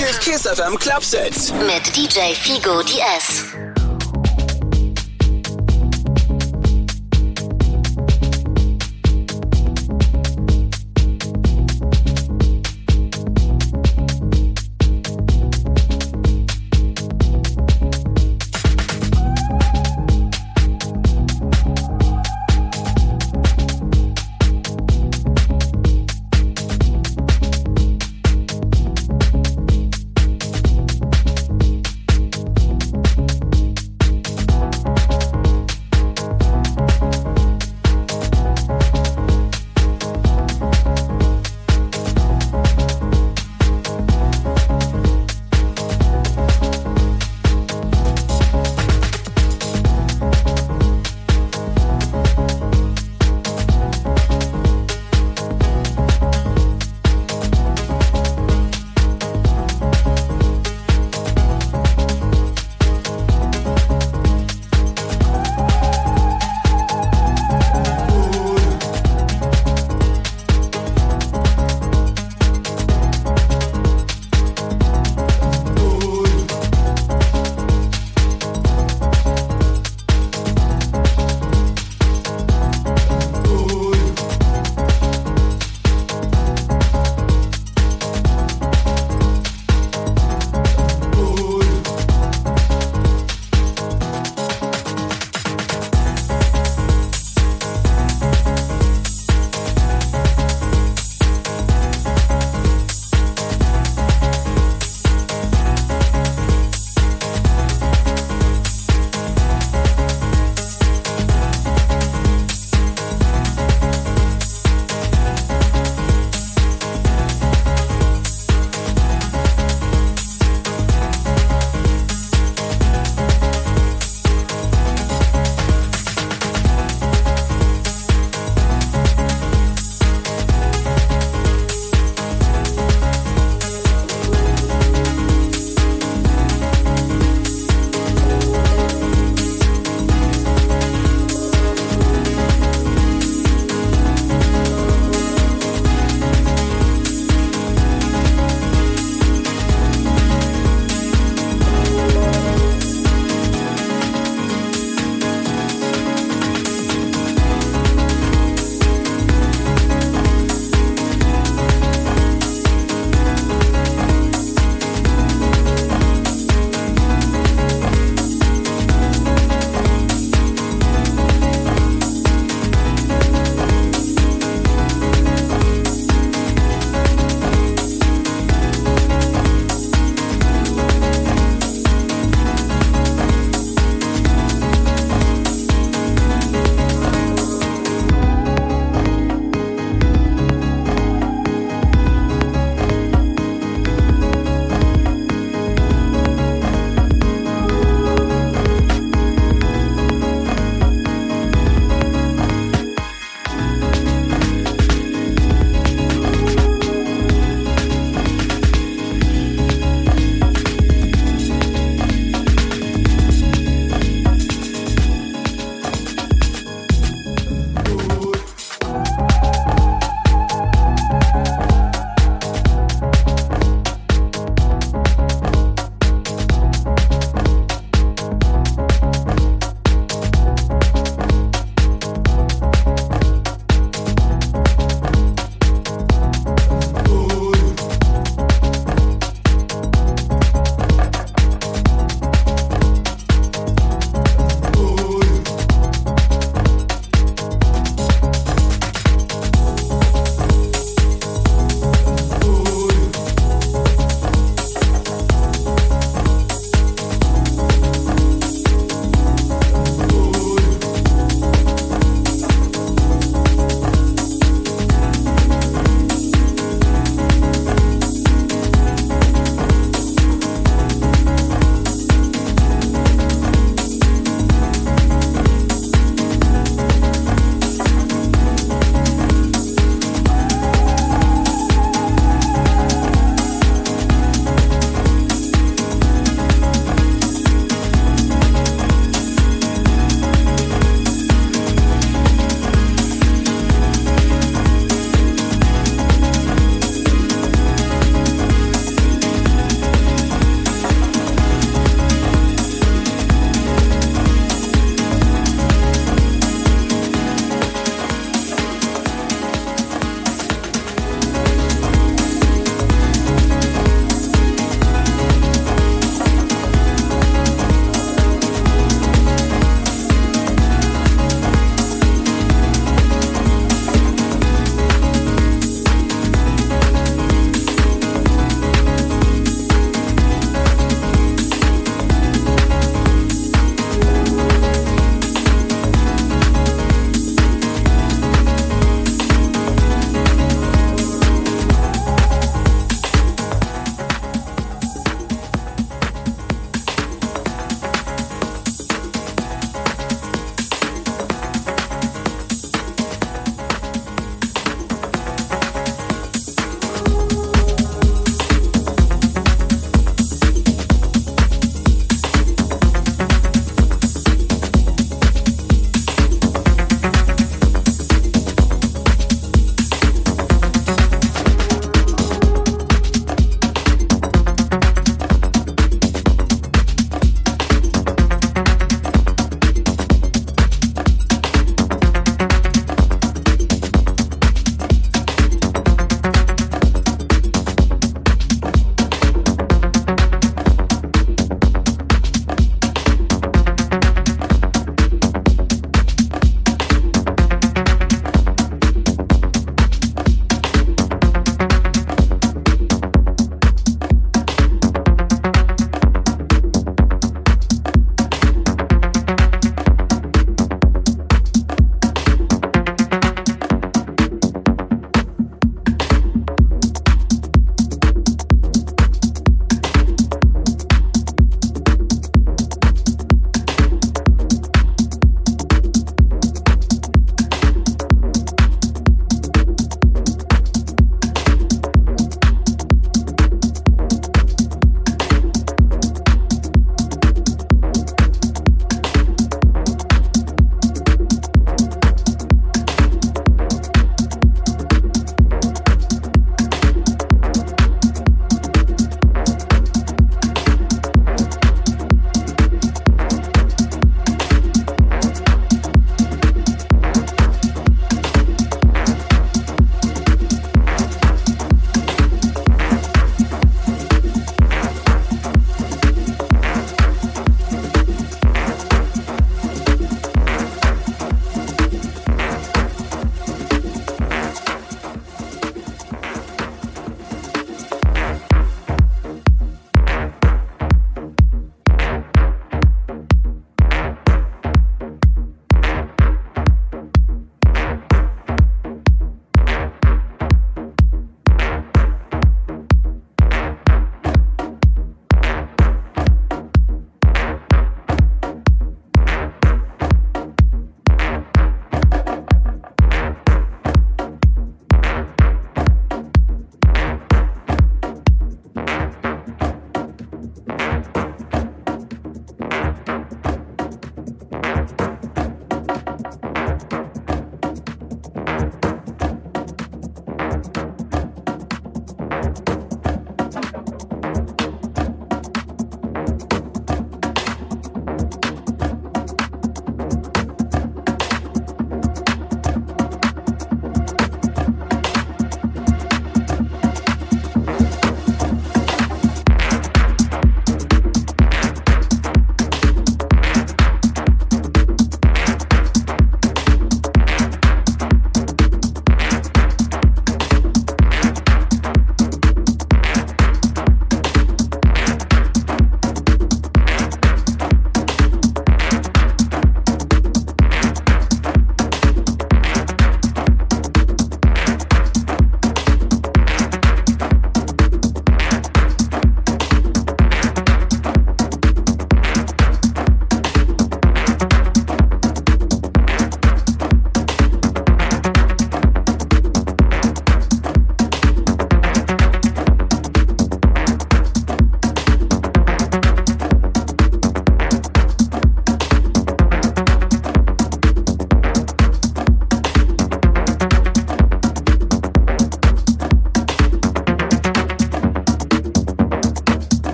Kiss FM Clubset. Mit DJ Figo DS.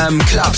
FM Clubset.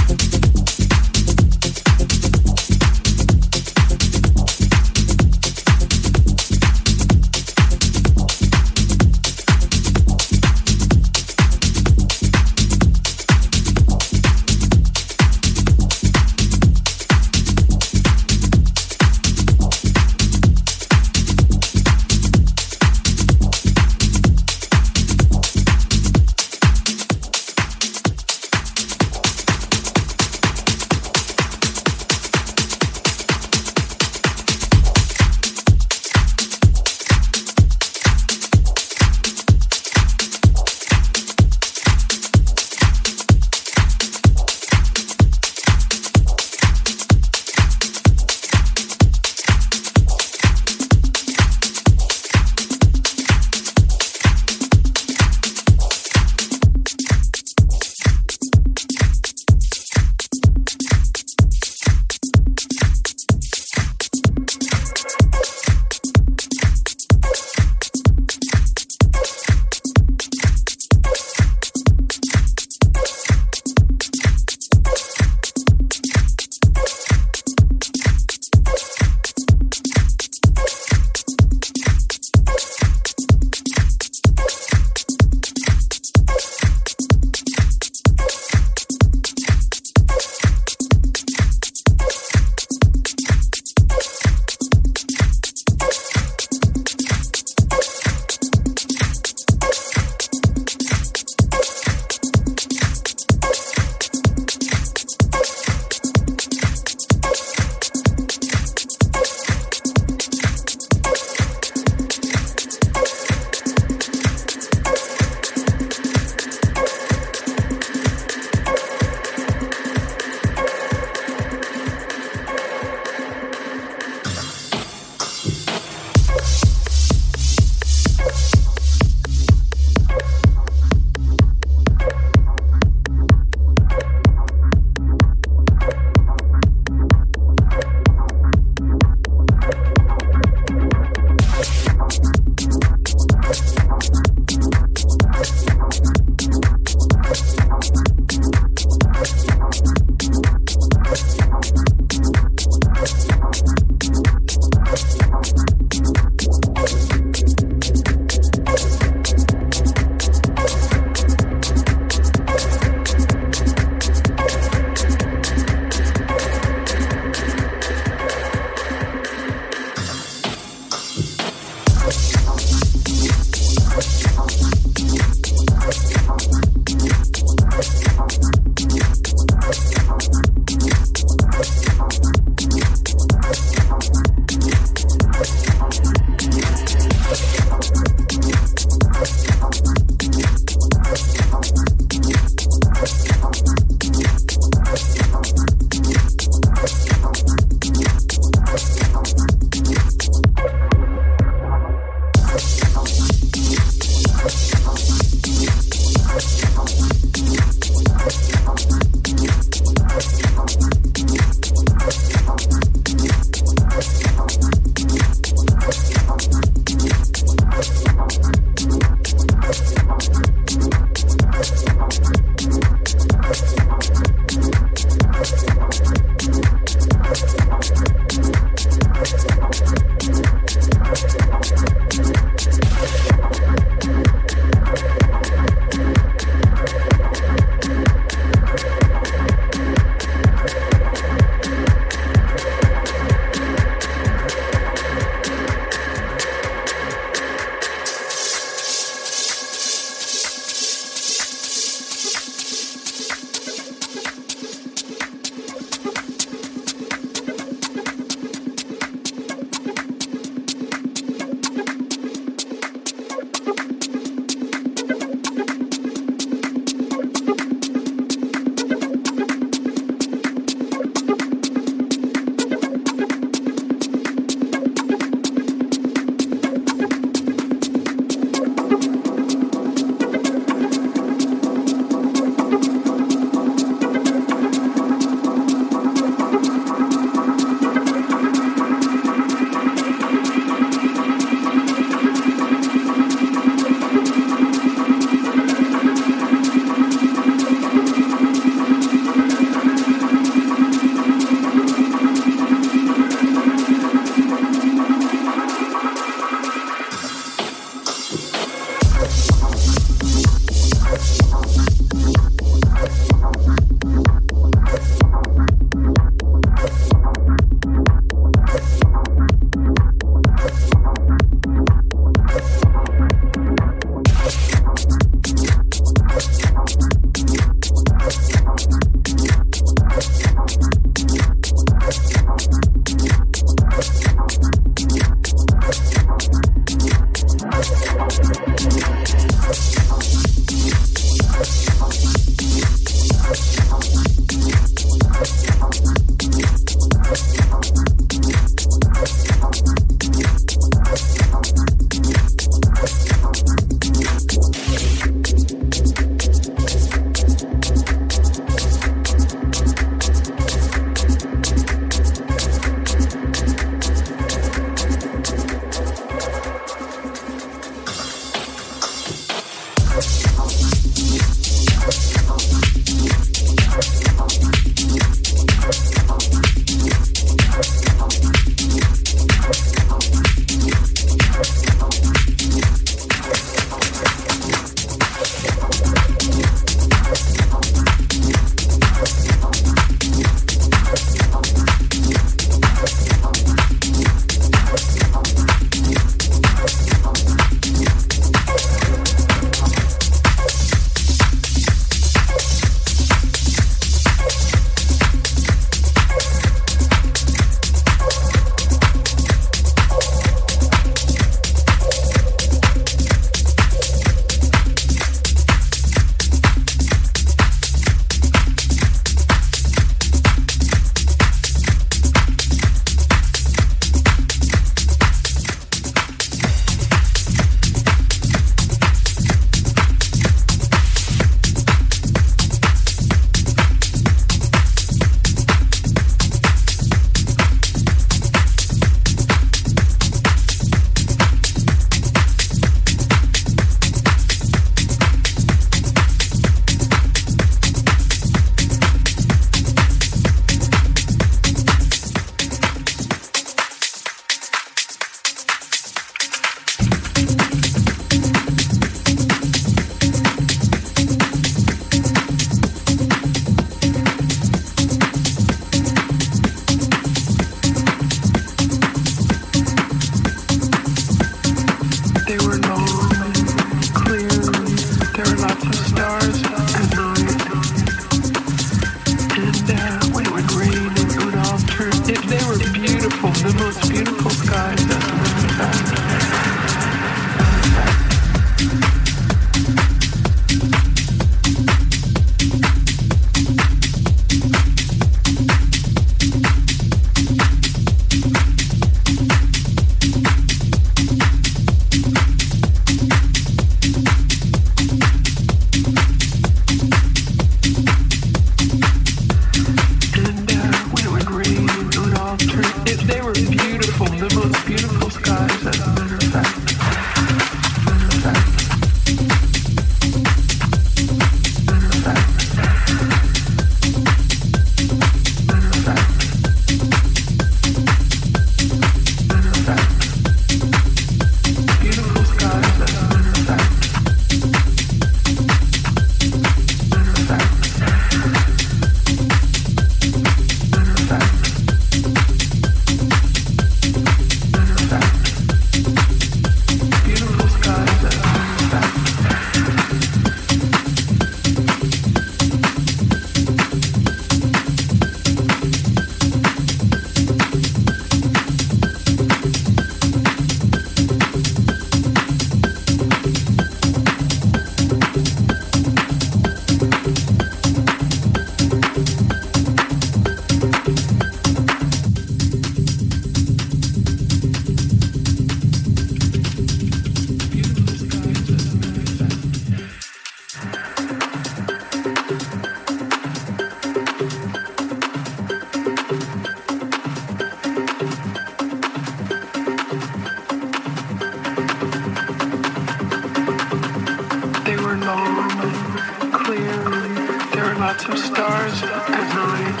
Some stars at night.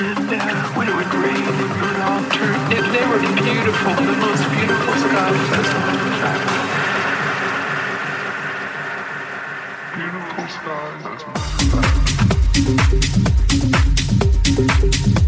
And uh, when it would rain, it would all turn. It, they were beautiful, the most beautiful skies. I'm traveling. Beautiful skies. That's When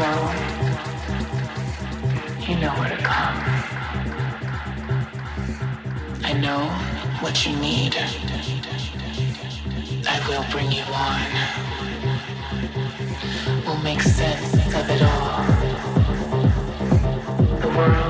you know where to come. I know what you need. I will bring you on. We'll make sense of it all. The world